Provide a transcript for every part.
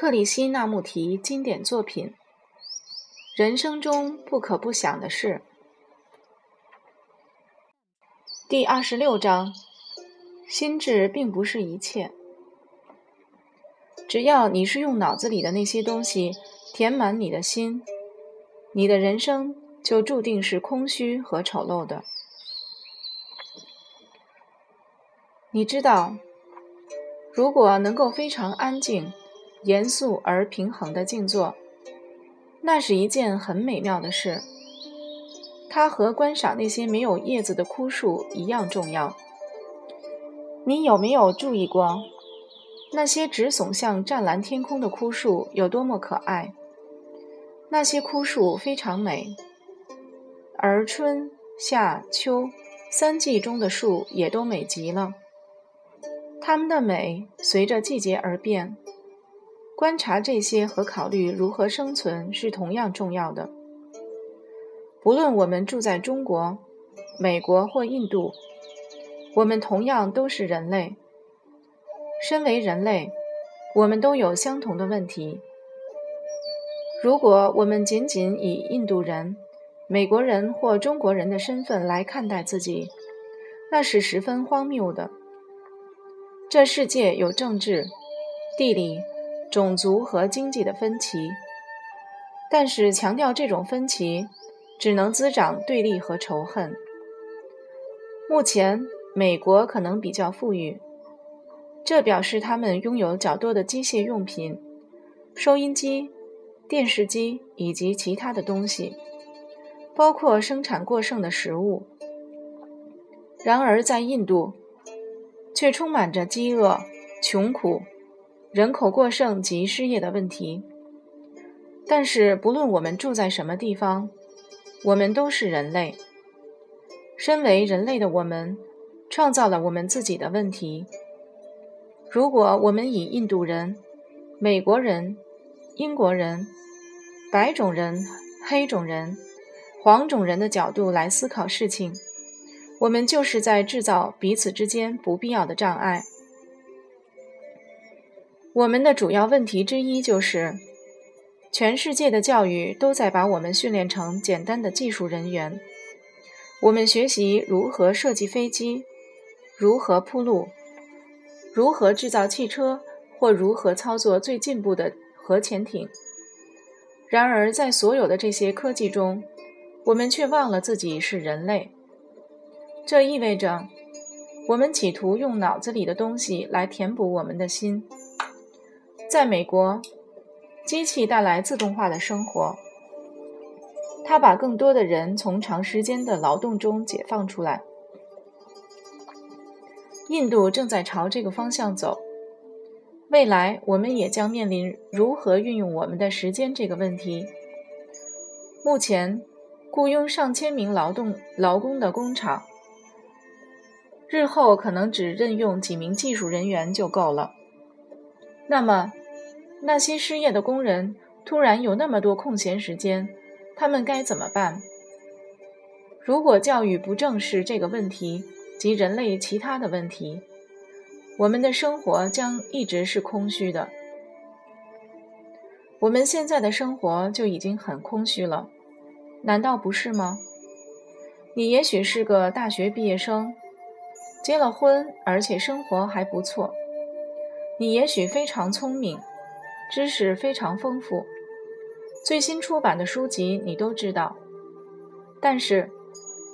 克里希那穆提经典作品：人生中不可不想的事。第二十六章：心智并不是一切。只要你是用脑子里的那些东西填满你的心，你的人生就注定是空虚和丑陋的。你知道，如果能够非常安静、严肃而平衡的静坐，那是一件很美妙的事。它和观赏那些没有叶子的枯树一样重要。你有没有注意过，那些直耸向湛蓝天空的枯树有多么可爱？那些枯树非常美，而春夏秋三季中的树也都美极了。它们的美随着季节而变，观察这些和考虑如何生存是同样重要的。不论我们住在中国、美国或印度，我们同样都是人类。身为人类，我们都有相同的问题。如果我们仅仅以印度人、美国人或中国人的身份来看待自己，那是十分荒谬的。这世界有政治、地理、种族和经济的分歧，但是强调这种分歧，只能滋长对立和仇恨。目前，美国可能比较富裕，这表示他们拥有较多的机械用品、收音机、电视机以及其他的东西，包括生产过剩的食物。然而，在印度，却充满着饥饿、穷苦、人口过剩及失业的问题。但是，不论我们住在什么地方，我们都是人类。身为人类的我们，创造了我们自己的问题。如果我们以印度人、美国人、英国人、白种人、黑种人、黄种人的角度来思考事情，我们就是在制造彼此之间不必要的障碍。我们的主要问题之一就是，全世界的教育都在把我们训练成简单的技术人员。我们学习如何设计飞机，如何铺路，如何制造汽车，或如何操作最进步的核潜艇。然而，在所有的这些科技中，我们却忘了自己是人类。这意味着，我们企图用脑子里的东西来填补我们的心。在美国，机器带来自动化的生活，它把更多的人从长时间的劳动中解放出来。印度正在朝这个方向走，未来我们也将面临如何运用我们的时间这个问题。目前，雇佣上千名劳动劳工的工厂。日后可能只任用几名技术人员就够了。那么，那些失业的工人突然有那么多空闲时间，他们该怎么办？如果教育不正视这个问题及人类其他的问题，我们的生活将一直是空虚的。我们现在的生活就已经很空虚了，难道不是吗？你也许是个大学毕业生。结了婚，而且生活还不错。你也许非常聪明，知识非常丰富，最新出版的书籍你都知道。但是，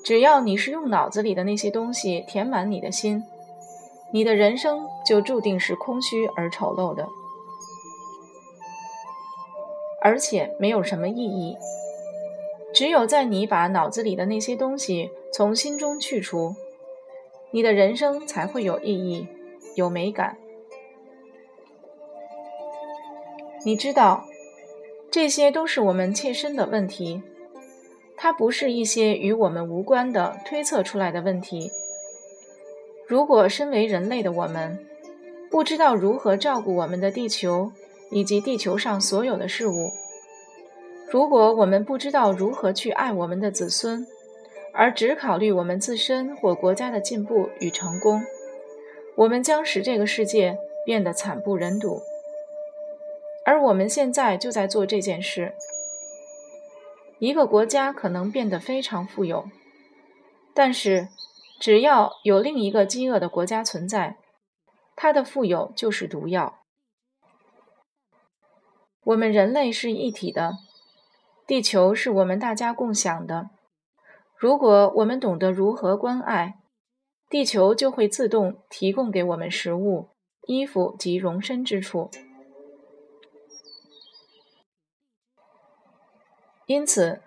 只要你是用脑子里的那些东西填满你的心，你的人生就注定是空虚而丑陋的，而且没有什么意义。只有在你把脑子里的那些东西从心中去除。你的人生才会有意义、有美感。你知道，这些都是我们切身的问题，它不是一些与我们无关的推测出来的问题。如果身为人类的我们不知道如何照顾我们的地球以及地球上所有的事物，如果我们不知道如何去爱我们的子孙，而只考虑我们自身或国家的进步与成功，我们将使这个世界变得惨不忍睹。而我们现在就在做这件事。一个国家可能变得非常富有，但是只要有另一个饥饿的国家存在，它的富有就是毒药。我们人类是一体的，地球是我们大家共享的。如果我们懂得如何关爱，地球就会自动提供给我们食物、衣服及容身之处。因此，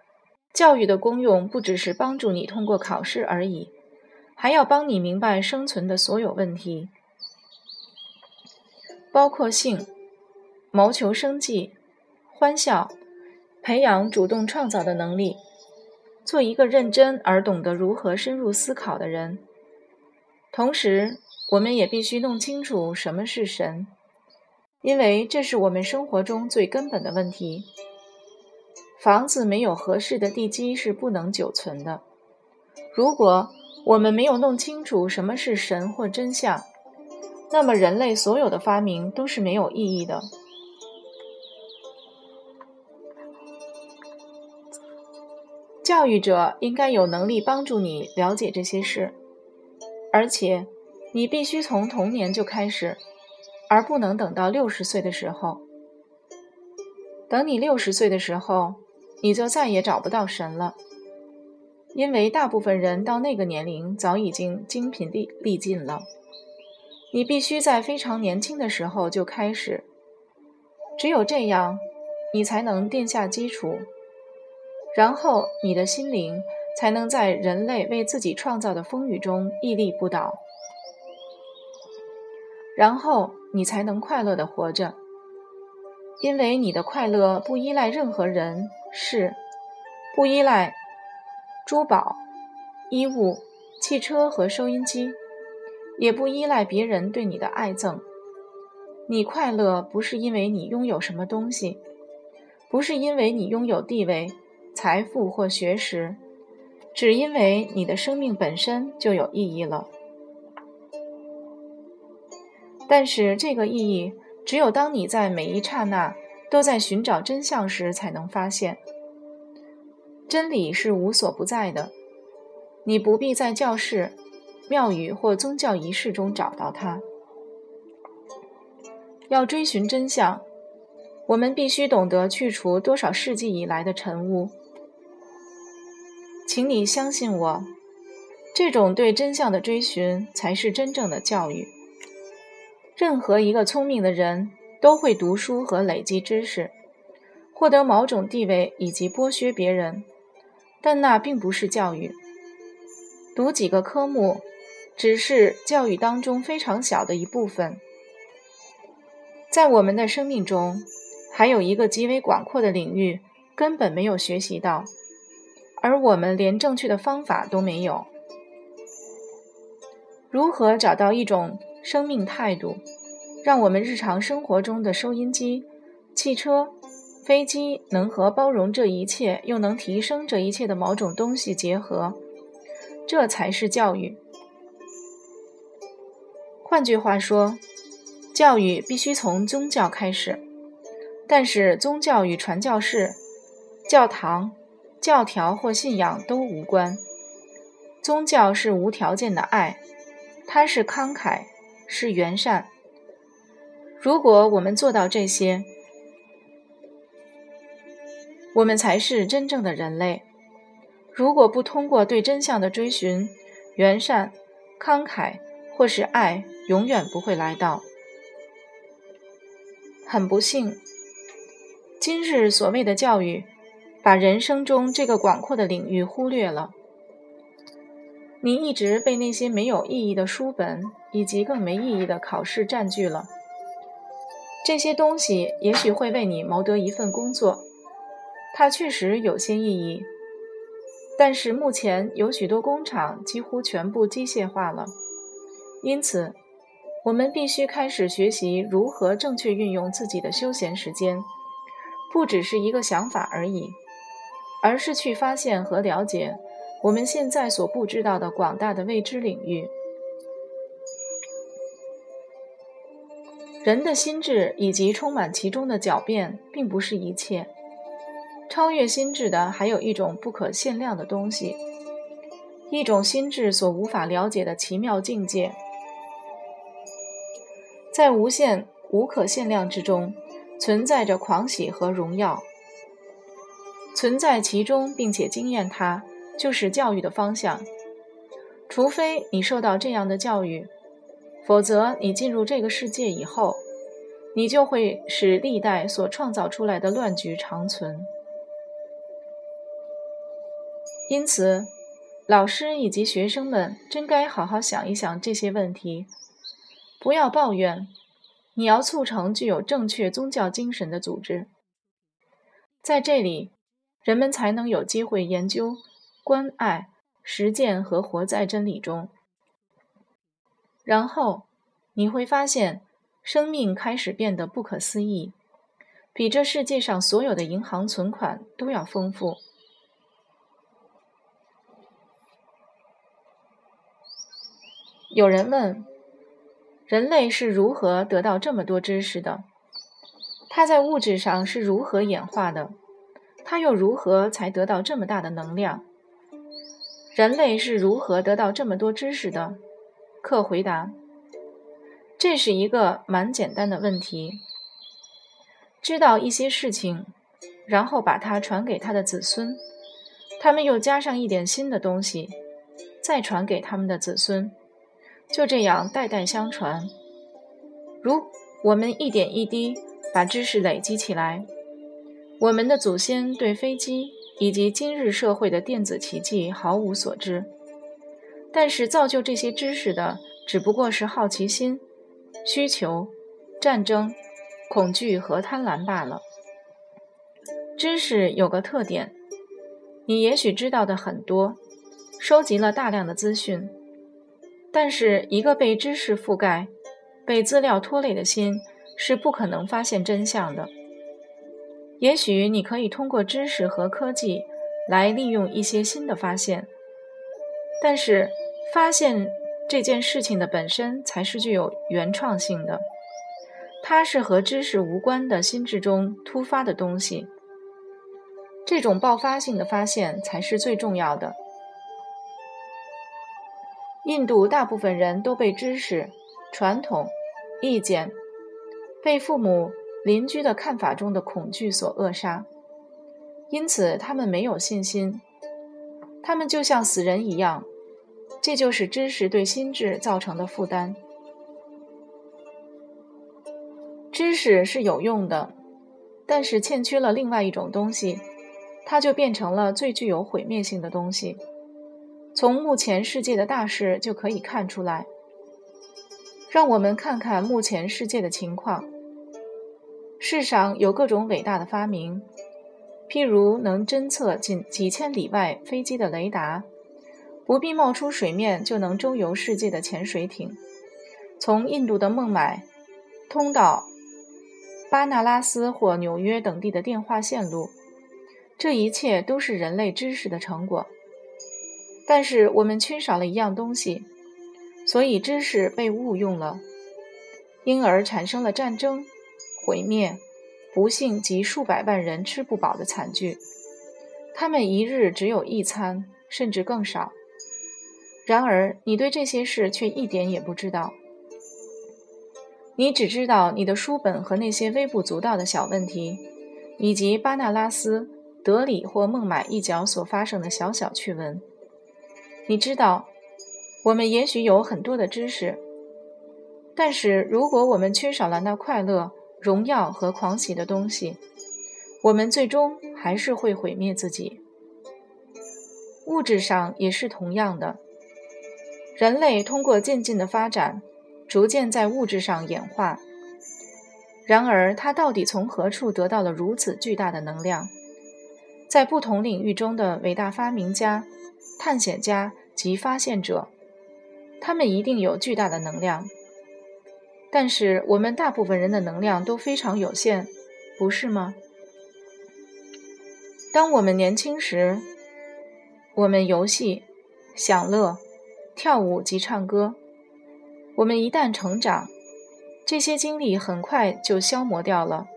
教育的功用不只是帮助你通过考试而已，还要帮你明白生存的所有问题，包括性、谋求生计、欢笑、培养主动创造的能力，做一个认真而懂得如何深入思考的人。同时，我们也必须弄清楚什么是神，因为这是我们生活中最根本的问题。房子没有合适的地基是不能久存的。如果我们没有弄清楚什么是神或真相，那么人类所有的发明都是没有意义的。教育者应该有能力帮助你了解这些事，而且你必须从童年就开始，而不能等到六十岁的时候。等你六十岁的时候。你就再也找不到神了，因为大部分人到那个年龄早已经精疲力力尽了。你必须在非常年轻的时候就开始，只有这样，你才能奠下基础，然后你的心灵才能在人类为自己创造的风雨中屹立不倒，然后你才能快乐的活着，因为你的快乐不依赖任何人。是，不依赖珠宝、衣物、汽车和收音机，也不依赖别人对你的爱憎。你快乐不是因为你拥有什么东西，不是因为你拥有地位、财富或学识，只因为你的生命本身就有意义了。但是这个意义，只有当你在每一刹那。都在寻找真相时才能发现，真理是无所不在的。你不必在教室、庙宇或宗教仪式中找到它。要追寻真相，我们必须懂得去除多少世纪以来的尘雾。请你相信我，这种对真相的追寻才是真正的教育。任何一个聪明的人。都会读书和累积知识，获得某种地位以及剥削别人，但那并不是教育。读几个科目，只是教育当中非常小的一部分。在我们的生命中，还有一个极为广阔的领域根本没有学习到，而我们连正确的方法都没有。如何找到一种生命态度？让我们日常生活中的收音机、汽车、飞机能和包容这一切又能提升这一切的某种东西结合，这才是教育。换句话说，教育必须从宗教开始，但是宗教与传教士、教堂、教条或信仰都无关。宗教是无条件的爱，它是慷慨，是圆善。如果我们做到这些，我们才是真正的人类。如果不通过对真相的追寻，圆善、慷慨或是爱永远不会来到。很不幸，今日所谓的教育，把人生中这个广阔的领域忽略了。你一直被那些没有意义的书本以及更没意义的考试占据了。这些东西也许会为你谋得一份工作，它确实有些意义。但是目前有许多工厂几乎全部机械化了，因此我们必须开始学习如何正确运用自己的休闲时间，不只是一个想法而已，而是去发现和了解我们现在所不知道的广大的未知领域。人的心智以及充满其中的狡辩，并不是一切。超越心智的，还有一种不可限量的东西，一种心智所无法了解的奇妙境界，在无限、无可限量之中，存在着狂喜和荣耀。存在其中，并且经验它，就是教育的方向。除非你受到这样的教育，否则你进入这个世界以后，你就会使历代所创造出来的乱局长存。因此，老师以及学生们真该好好想一想这些问题，不要抱怨。你要促成具有正确宗教精神的组织，在这里。人们才能有机会研究、关爱、实践和活在真理中。然后你会发现，生命开始变得不可思议，比这世界上所有的银行存款都要丰富。有人问：人类是如何得到这么多知识的？它在物质上是如何演化的？它又如何才得到这么大的能量？人类是如何得到这么多知识的？克回答：这是一个蛮简单的问题。知道一些事情，然后把它传给他的子孙，他们又加上一点新的东西，再传给他们的子孙，就这样代代相传。如我们一点一滴把知识累积起来。我们的祖先对飞机以及今日社会的电子奇迹毫无所知，但是造就这些知识的只不过是好奇心、需求、战争、恐惧和贪婪罢了。知识有个特点，你也许知道的很多，收集了大量的资讯，但是一个被知识覆盖、被资料拖累的心是不可能发现真相的。也许你可以通过知识和科技来利用一些新的发现，但是发现这件事情的本身才是具有原创性的，它是和知识无关的心智中突发的东西。这种爆发性的发现才是最重要的。印度大部分人都被知识、传统、意见、被父母。邻居的看法中的恐惧所扼杀，因此他们没有信心，他们就像死人一样。这就是知识对心智造成的负担。知识是有用的，但是欠缺了另外一种东西，它就变成了最具有毁灭性的东西。从目前世界的大事就可以看出来。让我们看看目前世界的情况。世上有各种伟大的发明，譬如能侦测近几千里外飞机的雷达，不必冒出水面就能周游世界的潜水艇，从印度的孟买通到巴纳拉斯或纽约等地的电话线路，这一切都是人类知识的成果。但是我们缺少了一样东西，所以知识被误用了，因而产生了战争。毁灭、不幸及数百万人吃不饱的惨剧，他们一日只有一餐，甚至更少。然而，你对这些事却一点也不知道。你只知道你的书本和那些微不足道的小问题，以及巴纳拉斯、德里或孟买一角所发生的小小趣闻。你知道，我们也许有很多的知识，但是如果我们缺少了那快乐，荣耀和狂喜的东西，我们最终还是会毁灭自己。物质上也是同样的，人类通过渐进的发展，逐渐在物质上演化。然而，他到底从何处得到了如此巨大的能量？在不同领域中的伟大发明家、探险家及发现者，他们一定有巨大的能量。但是我们大部分人的能量都非常有限，不是吗？当我们年轻时，我们游戏、享乐、跳舞及唱歌；我们一旦成长，这些精力很快就消磨掉了。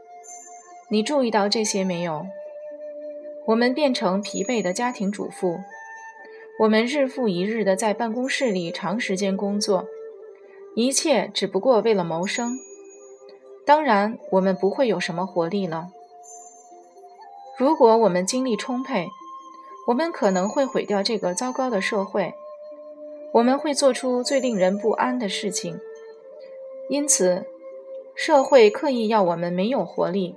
你注意到这些没有？我们变成疲惫的家庭主妇，我们日复一日的在办公室里长时间工作，一切只不过为了谋生。当然，我们不会有什么活力了。如果我们精力充沛，我们可能会毁掉这个糟糕的社会，我们会做出最令人不安的事情。因此，社会刻意要我们没有活力。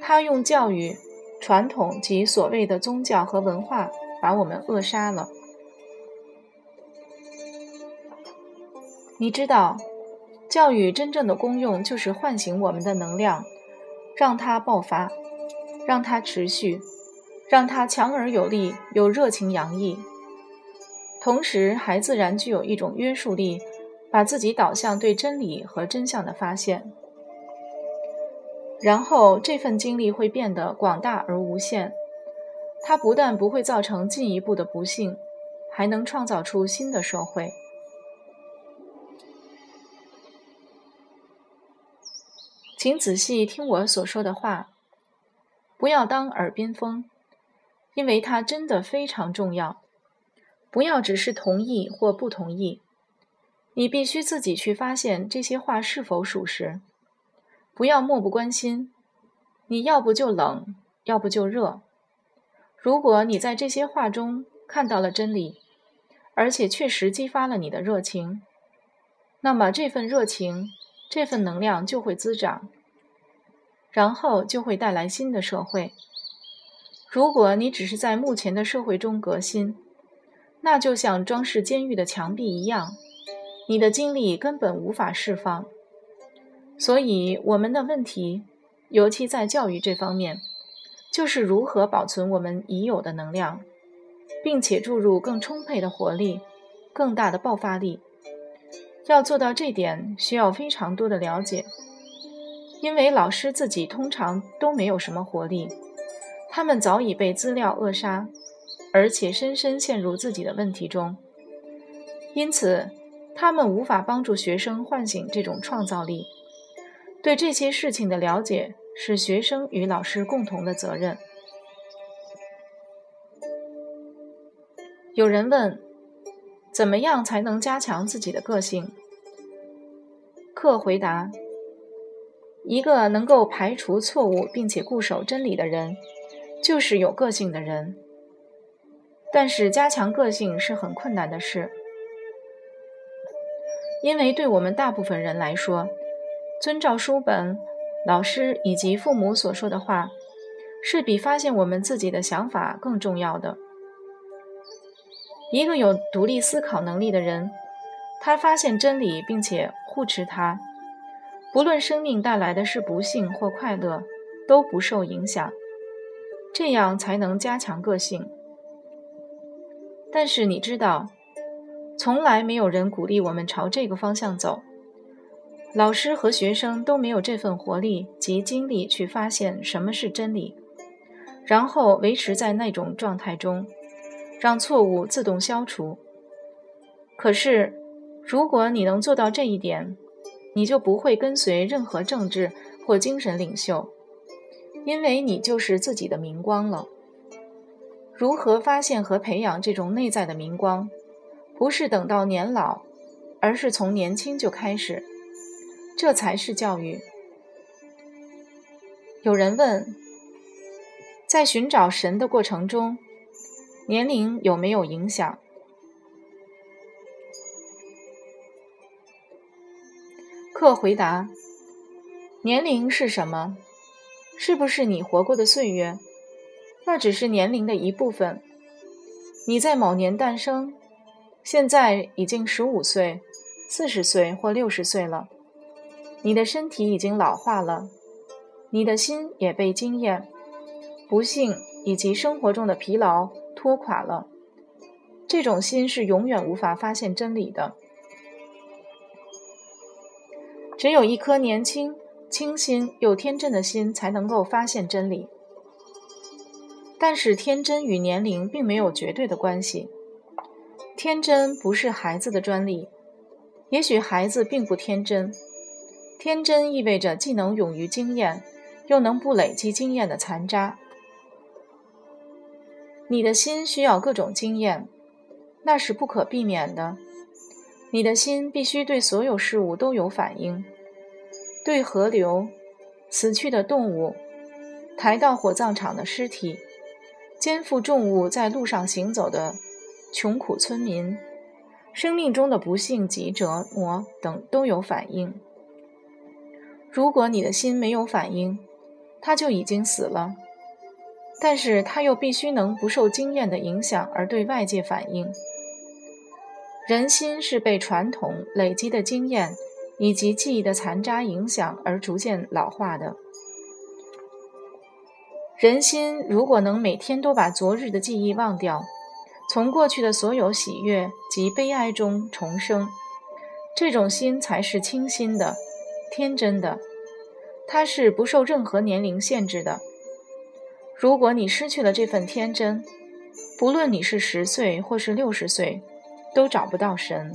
他用教育、传统及所谓的宗教和文化把我们扼杀了。你知道，教育真正的功用就是唤醒我们的能量，让它爆发，让它持续，让它强而有力，有热情洋溢，同时还自然具有一种约束力，把自己导向对真理和真相的发现。然后，这份经历会变得广大而无限。它不但不会造成进一步的不幸，还能创造出新的社会。请仔细听我所说的话，不要当耳边风，因为它真的非常重要。不要只是同意或不同意，你必须自己去发现这些话是否属实。不要漠不关心，你要不就冷，要不就热。如果你在这些话中看到了真理，而且确实激发了你的热情，那么这份热情、这份能量就会滋长，然后就会带来新的社会。如果你只是在目前的社会中革新，那就像装饰监狱的墙壁一样，你的精力根本无法释放。所以，我们的问题，尤其在教育这方面，就是如何保存我们已有的能量，并且注入更充沛的活力、更大的爆发力。要做到这点，需要非常多的了解，因为老师自己通常都没有什么活力，他们早已被资料扼杀，而且深深陷入自己的问题中，因此，他们无法帮助学生唤醒这种创造力。对这些事情的了解是学生与老师共同的责任。有人问：怎么样才能加强自己的个性？克回答：一个能够排除错误并且固守真理的人，就是有个性的人。但是加强个性是很困难的事，因为对我们大部分人来说，遵照书本、老师以及父母所说的话，是比发现我们自己的想法更重要的。一个有独立思考能力的人，他发现真理并且护持它，不论生命带来的是不幸或快乐，都不受影响。这样才能加强个性。但是你知道，从来没有人鼓励我们朝这个方向走。老师和学生都没有这份活力及精力去发现什么是真理，然后维持在那种状态中，让错误自动消除。可是，如果你能做到这一点，你就不会跟随任何政治或精神领袖，因为你就是自己的明光了。如何发现和培养这种内在的明光，不是等到年老，而是从年轻就开始。这才是教育。有人问，在寻找神的过程中，年龄有没有影响？客回答：年龄是什么？是不是你活过的岁月？那只是年龄的一部分。你在某年诞生，现在已经十五岁、四十岁或六十岁了。你的身体已经老化了，你的心也被经验、不幸以及生活中的疲劳拖垮了。这种心是永远无法发现真理的。只有一颗年轻、清新又天真的心才能够发现真理。但是，天真与年龄并没有绝对的关系。天真不是孩子的专利，也许孩子并不天真。天真意味着既能勇于经验，又能不累积经验的残渣。你的心需要各种经验，那是不可避免的。你的心必须对所有事物都有反应，对河流、死去的动物、抬到火葬场的尸体、肩负重物在路上行走的穷苦村民、生命中的不幸及折磨等都有反应。如果你的心没有反应，它就已经死了。但是他又必须能不受经验的影响而对外界反应。人心是被传统累积的经验以及记忆的残渣影响而逐渐老化的。人心如果能每天都把昨日的记忆忘掉，从过去的所有喜悦及悲哀中重生，这种心才是清新的、天真的，它是不受任何年龄限制的。如果你失去了这份天真，不论你是十岁或是六十岁。都找不到神。